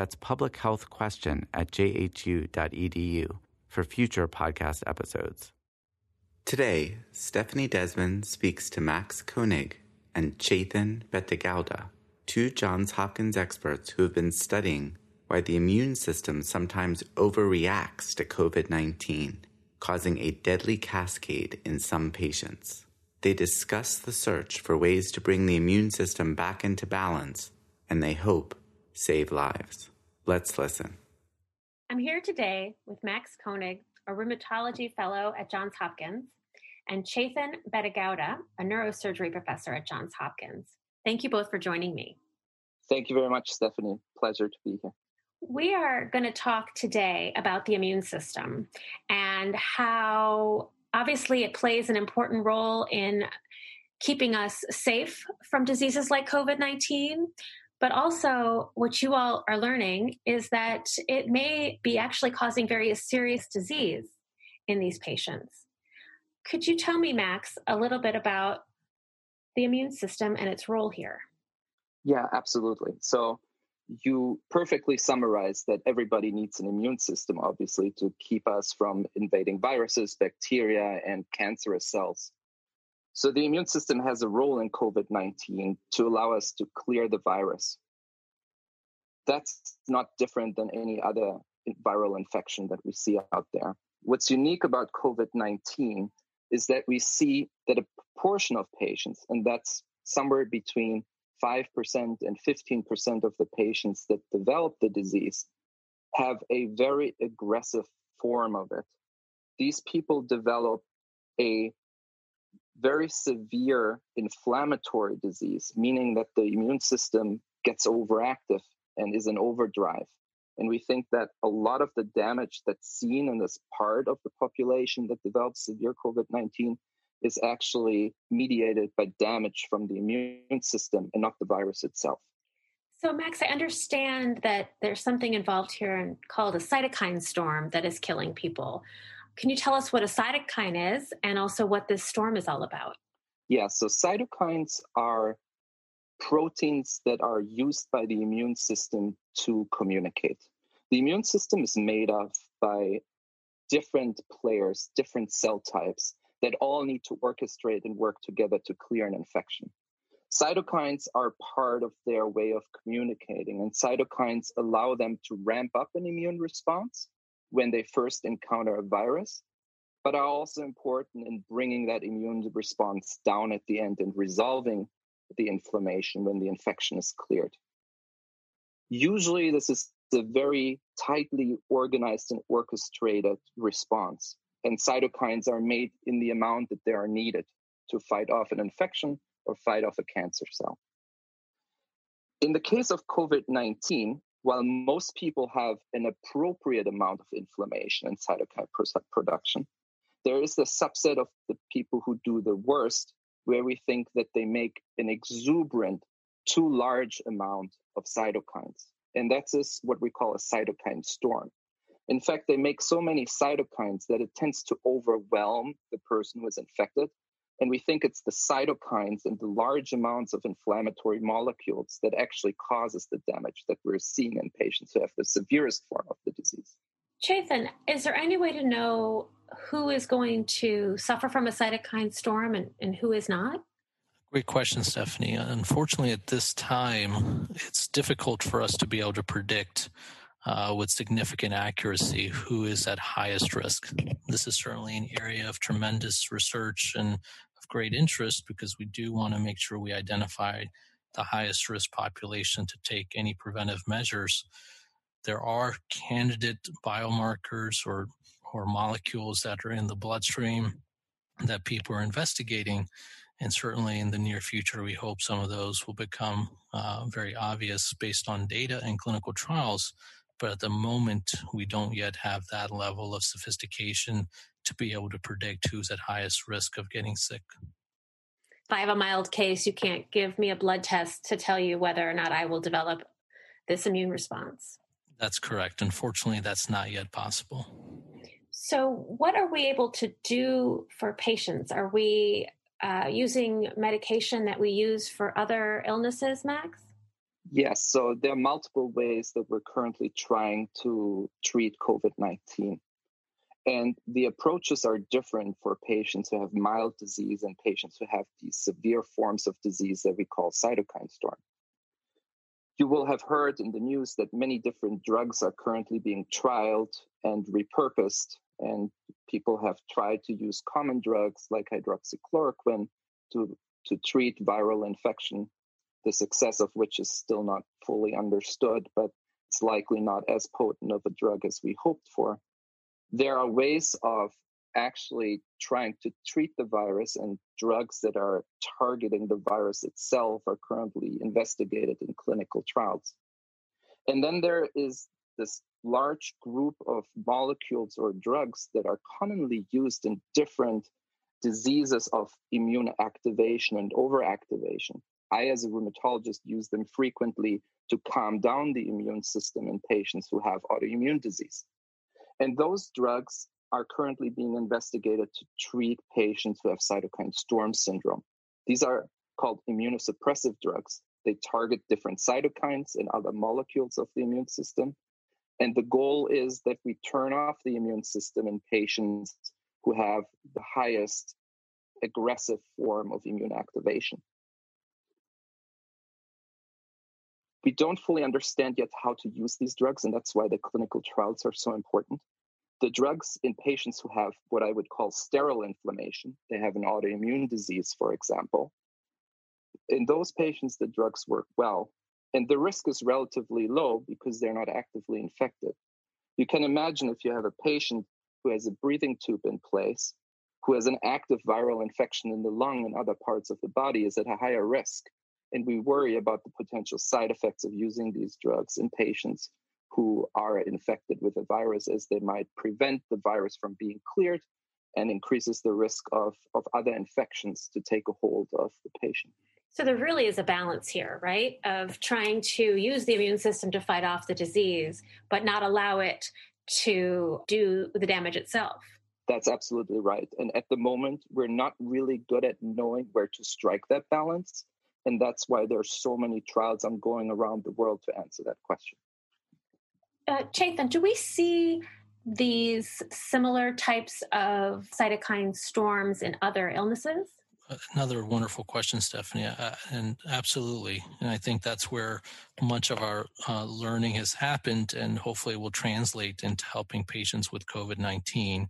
That's publichealthquestion at jhu.edu for future podcast episodes. Today, Stephanie Desmon speaks to Max Konig and Chetan Bettegowda, two Johns Hopkins experts who have been studying why the immune system sometimes overreacts to COVID 19, causing a deadly cascade in some patients. They discuss the search for ways to bring the immune system back into balance, and they hope save lives. Let's listen. I'm here today with Max Konig, a rheumatology fellow at Johns Hopkins, and Chetan Bettegowda, a neurosurgery professor at Johns Hopkins. Thank you both for joining me. Thank you very much, Stephanie. Pleasure to be here. We are going to talk today about the immune system and how obviously it plays an important role in keeping us safe from diseases like COVID 19, but also, what you all are learning is that it may be actually causing very serious disease in these patients. Could you tell me, Max, a little bit about the immune system and its role here? Yeah, absolutely. So, you perfectly summarized that everybody needs an immune system, obviously, to keep us from invading viruses, bacteria, and cancerous cells. So the immune system has a role in COVID 19 to allow us to clear the virus. That's not different than any other viral infection that we see out there. What's unique about COVID 19 is that we see that a proportion of patients, and that's somewhere between 5% and 15% of the patients that develop the disease, have a very aggressive form of it. These people develop a very severe inflammatory disease, meaning that the immune system gets overactive and is in overdrive. And we think that a lot of the damage that's seen in this part of the population that develops severe COVID 19 is actually mediated by damage from the immune system and not the virus itself. So, Max, I understand that there's something involved here called a cytokine storm that is killing people. Can you tell us what a cytokine is and also what this storm is all about? Yeah, so cytokines are proteins that are used by the immune system to communicate. The immune system is made of by different players, different cell types that all need to orchestrate and work together to clear an infection. Cytokines are part of their way of communicating, and cytokines allow them to ramp up an immune response when they first encounter a virus, but are also important in bringing that immune response down at the end and resolving the inflammation when the infection is cleared. Usually, this is a very tightly organized and orchestrated response, and cytokines are made in the amount that they are needed to fight off an infection or fight off a cancer cell. In the case of COVID 19, while most people have an appropriate amount of inflammation and cytokine production, there is a subset of the people who do the worst where we think that they make an exuberant, too large amount of cytokines. And that's what we call a cytokine storm. In fact, they make so many cytokines that it tends to overwhelm the person who is infected. And we think it's the cytokines and the large amounts of inflammatory molecules that actually causes the damage that we're seeing in patients who have the severest form of the disease. Chetan, is there any way to know who is going to suffer from a cytokine storm and, and who is not? Great question, Stephanie. Unfortunately, at this time, it's difficult for us to be able to predict uh, with significant accuracy who is at highest risk. This is certainly an area of tremendous research and of great interest because we do want to make sure we identify the highest risk population to take any preventive measures. There are candidate biomarkers or or molecules that are in the bloodstream that people are investigating. And certainly in the near future, we hope some of those will become uh, very obvious based on data and clinical trials. But at the moment, we don't yet have that level of sophistication to be able to predict who's at highest risk of getting sick. If I have a mild case, you can't give me a blood test to tell you whether or not I will develop this immune response. That's correct. Unfortunately, that's not yet possible. So, what are we able to do for patients? Are we uh, using medication that we use for other illnesses, Max? Yes. So, there are multiple ways that we're currently trying to treat COVID 19. And the approaches are different for patients who have mild disease and patients who have these severe forms of disease that we call cytokine storm. You will have heard in the news that many different drugs are currently being trialed and repurposed, and people have tried to use common drugs like hydroxychloroquine to, to treat viral infection, the success of which is still not fully understood, but it's likely not as potent of a drug as we hoped for. There are ways of actually trying to treat the virus, and drugs that are targeting the virus itself are currently investigated in clinical trials. And then there is this large group of molecules or drugs that are commonly used in different diseases of immune activation and overactivation. I, as a rheumatologist, use them frequently to calm down the immune system in patients who have autoimmune disease. And those drugs are currently being investigated to treat patients who have cytokine storm syndrome. These are called immunosuppressive drugs. They target different cytokines and other molecules of the immune system. And the goal is that we turn off the immune system in patients who have the highest aggressive form of immune activation. We don't fully understand yet how to use these drugs, and that's why the clinical trials are so important the drugs in patients who have what I would call sterile inflammation, they have an autoimmune disease, for example, in those patients, the drugs work well. And the risk is relatively low because they're not actively infected. You can imagine if you have a patient who has a breathing tube in place, who has an active viral infection in the lung and other parts of the body, is at a higher risk. And we worry about the potential side effects of using these drugs in patients who are infected with a virus as they might prevent the virus from being cleared and increases the risk of, of other infections to take a hold of the patient. So there really is a balance here, right? Of trying to use the immune system to fight off the disease, but not allow it to do the damage itself. That's absolutely right. And at the moment, we're not really good at knowing where to strike that balance. And that's why there's so many trials ongoing around the world to answer that question uh, do we see these similar types of cytokine storms in other illnesses? Another wonderful question, Stephanie, uh, and absolutely. And I think that's where much of our uh, learning has happened and hopefully will translate into helping patients with COVID 19.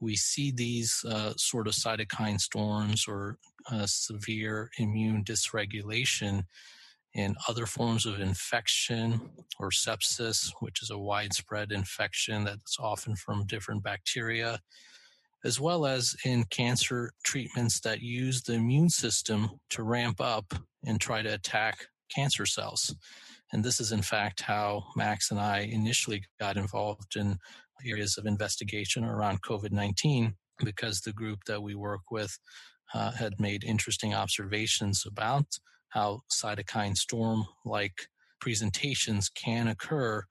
We see these uh, sort of cytokine storms or uh, severe immune dysregulation in other forms of infection or sepsis, which is a widespread infection that's often from different bacteria, as well as in cancer treatments that use the immune system to ramp up and try to attack cancer cells. And this is, in fact, how Max and I initially got involved in areas of investigation around COVID 19 because the group that we work with uh, had made interesting observations about how cytokine storm like presentations can occur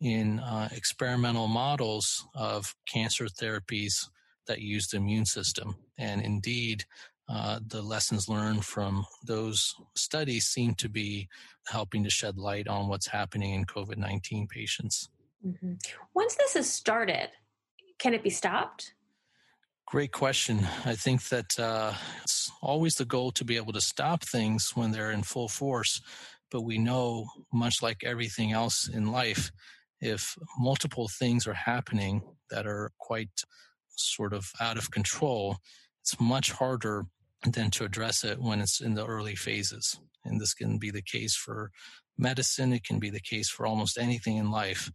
in uh, experimental models of cancer therapies that use the immune system. And indeed, uh, the lessons learned from those studies seem to be helping to shed light on what's happening in COVID 19 patients. Mm-hmm. Once this is started, can it be stopped? Great question. I think that uh, it's always the goal to be able to stop things when they're in full force. But we know, much like everything else in life, if multiple things are happening that are quite sort of out of control, it's much harder than to address it when it's in the early phases. And this can be the case for medicine, it can be the case for almost anything in life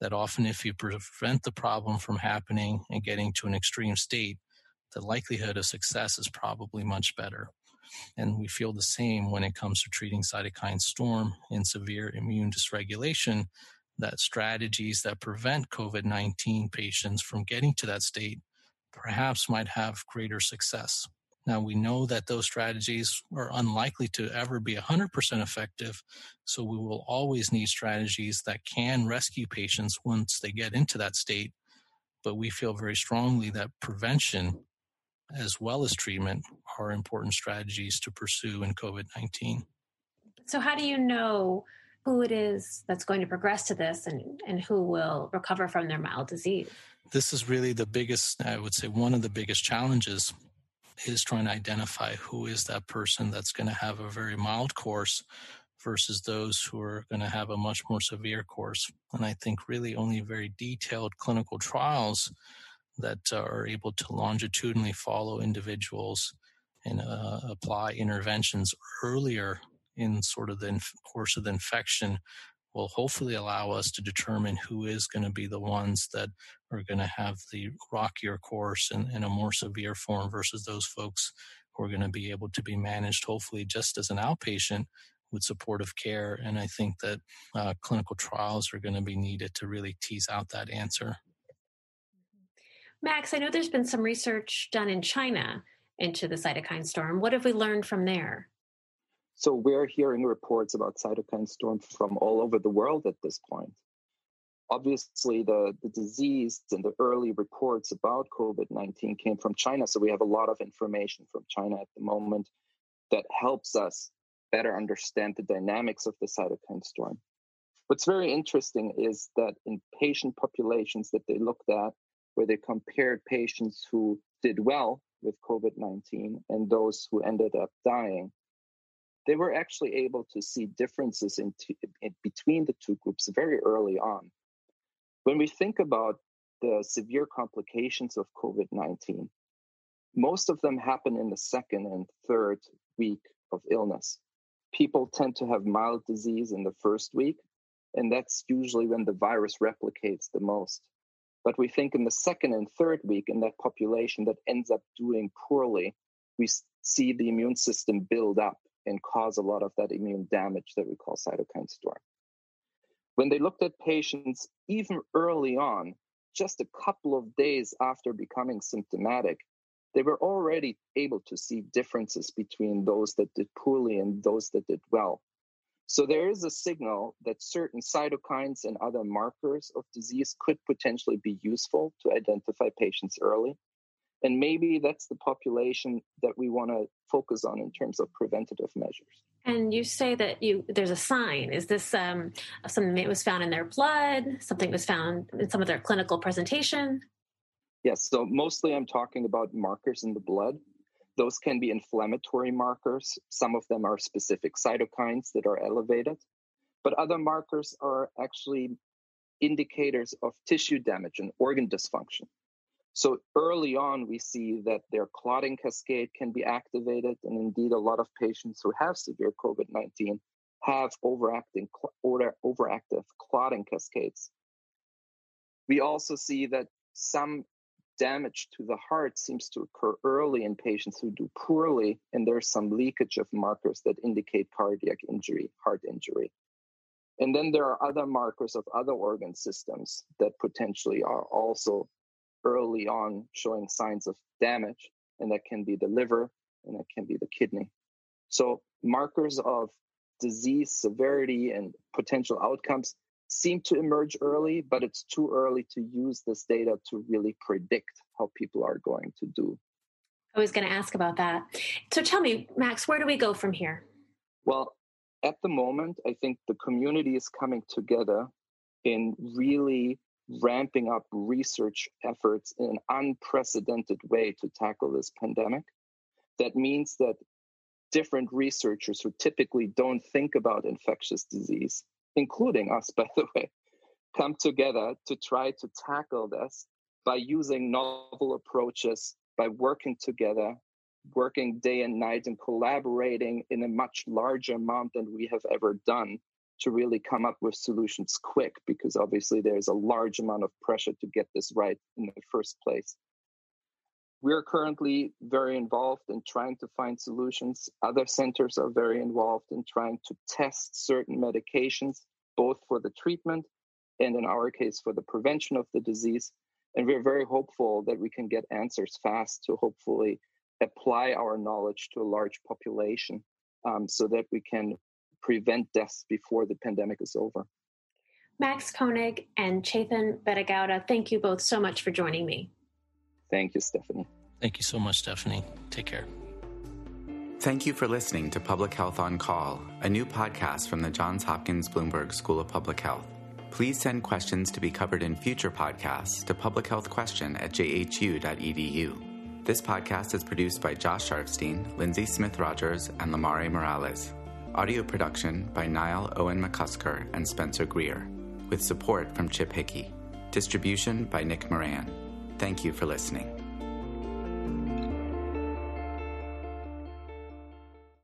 that often if you prevent the problem from happening and getting to an extreme state, the likelihood of success is probably much better. And we feel the same when it comes to treating cytokine storm and severe immune dysregulation that strategies that prevent COVID 19 patients from getting to that state perhaps might have greater success. Now, we know that those strategies are unlikely to ever be 100% effective, so we will always need strategies that can rescue patients once they get into that state. But we feel very strongly that prevention as well as treatment are important strategies to pursue in COVID 19. So, how do you know who it is that's going to progress to this and, and who will recover from their mild disease? This is really the biggest, I would say, one of the biggest challenges is trying to identify who is that person that's going to have a very mild course versus those who are going to have a much more severe course. And I think really only very detailed clinical trials that are able to longitudinally follow individuals and uh, apply interventions earlier in sort of the inf- course of the infection will hopefully allow us to determine who is going to be the ones that are going to have the rockier course and, and a more severe form versus those folks who are going to be able to be managed hopefully just as an outpatient with supportive care. And I think that uh, clinical trials are going to be needed to really tease out that answer. Max, I know there's been some research done in China into the cytokine storm. What have we learned from there? So we're hearing reports about cytokine storm from all over the world at this point. Obviously, the, the disease and the early reports about COVID 19 came from China. So we have a lot of information from China at the moment that helps us better understand the dynamics of the cytokine storm. What's very interesting is that in patient populations that they looked at, where they compared patients who did well with COVID 19 and those who ended up dying, they were actually able to see differences in, t- in between the two groups very early on. When we think about the severe complications of COVID 19, most of them happen in the second and third week of illness. People tend to have mild disease in the first week, and that's usually when the virus replicates the most. But we think in the second and third week, in that population that ends up doing poorly, we see the immune system build up and cause a lot of that immune damage that we call cytokine storm. When they looked at patients even early on, just a couple of days after becoming symptomatic, they were already able to see differences between those that did poorly and those that did well. So there is a signal that certain cytokines and other markers of disease could potentially be useful to identify patients early. And maybe that's the population that we want to focus on in terms of preventative measures. And you say that you there's a sign. Is this um, something that was found in their blood? Something was found in some of their clinical presentation? Yes. So mostly I'm talking about markers in the blood. Those can be inflammatory markers. Some of them are specific cytokines that are elevated, but other markers are actually indicators of tissue damage and organ dysfunction. So early on, we see that their clotting cascade can be activated. And indeed, a lot of patients who have severe COVID 19 have overacting, overactive clotting cascades. We also see that some damage to the heart seems to occur early in patients who do poorly, and there's some leakage of markers that indicate cardiac injury, heart injury. And then there are other markers of other organ systems that potentially are also early on showing signs of damage, and that can be the liver and that can be the kidney. So, markers of disease severity and potential outcomes seem to emerge early, but it's too early to use this data to really predict how people are going to do. I was going to ask about that. So tell me, Max, where do we go from here? Well, at the moment, I think the community is coming together in really ramping up research efforts in an unprecedented way to tackle this pandemic. That means that different researchers who typically don't think about infectious disease, including us, by the way, come together to try to tackle this by using novel approaches, by working together, working day and night, and collaborating in a much larger amount than we have ever done to really come up with solutions quick because obviously there's a large amount of pressure to get this right in the first place. We're currently very involved in trying to find solutions. Other centers are very involved in trying to test certain medications, both for the treatment and in our case for the prevention of the disease. And we're very hopeful that we can get answers fast to hopefully apply our knowledge to a large population um, so that we can prevent deaths before the pandemic is over. Max Konig and Chetan Bettegowda, thank you both so much for joining me. Thank you, Stephanie. Thank you so much, Stephanie. Take care. Thank you for listening to Public Health on Call, a new podcast from the Johns Hopkins Bloomberg School of Public Health. Please send questions to be covered in future podcasts to publichealthquestion at jhu.edu. This podcast is produced by Josh Sharfstein, Lindsay Smith Rogers, and Lamare Morales. Audio production by Niall Owen McCusker and Spencer Greer, with support from Chip Hickey. Distribution by Nick Moran. Thank you for listening.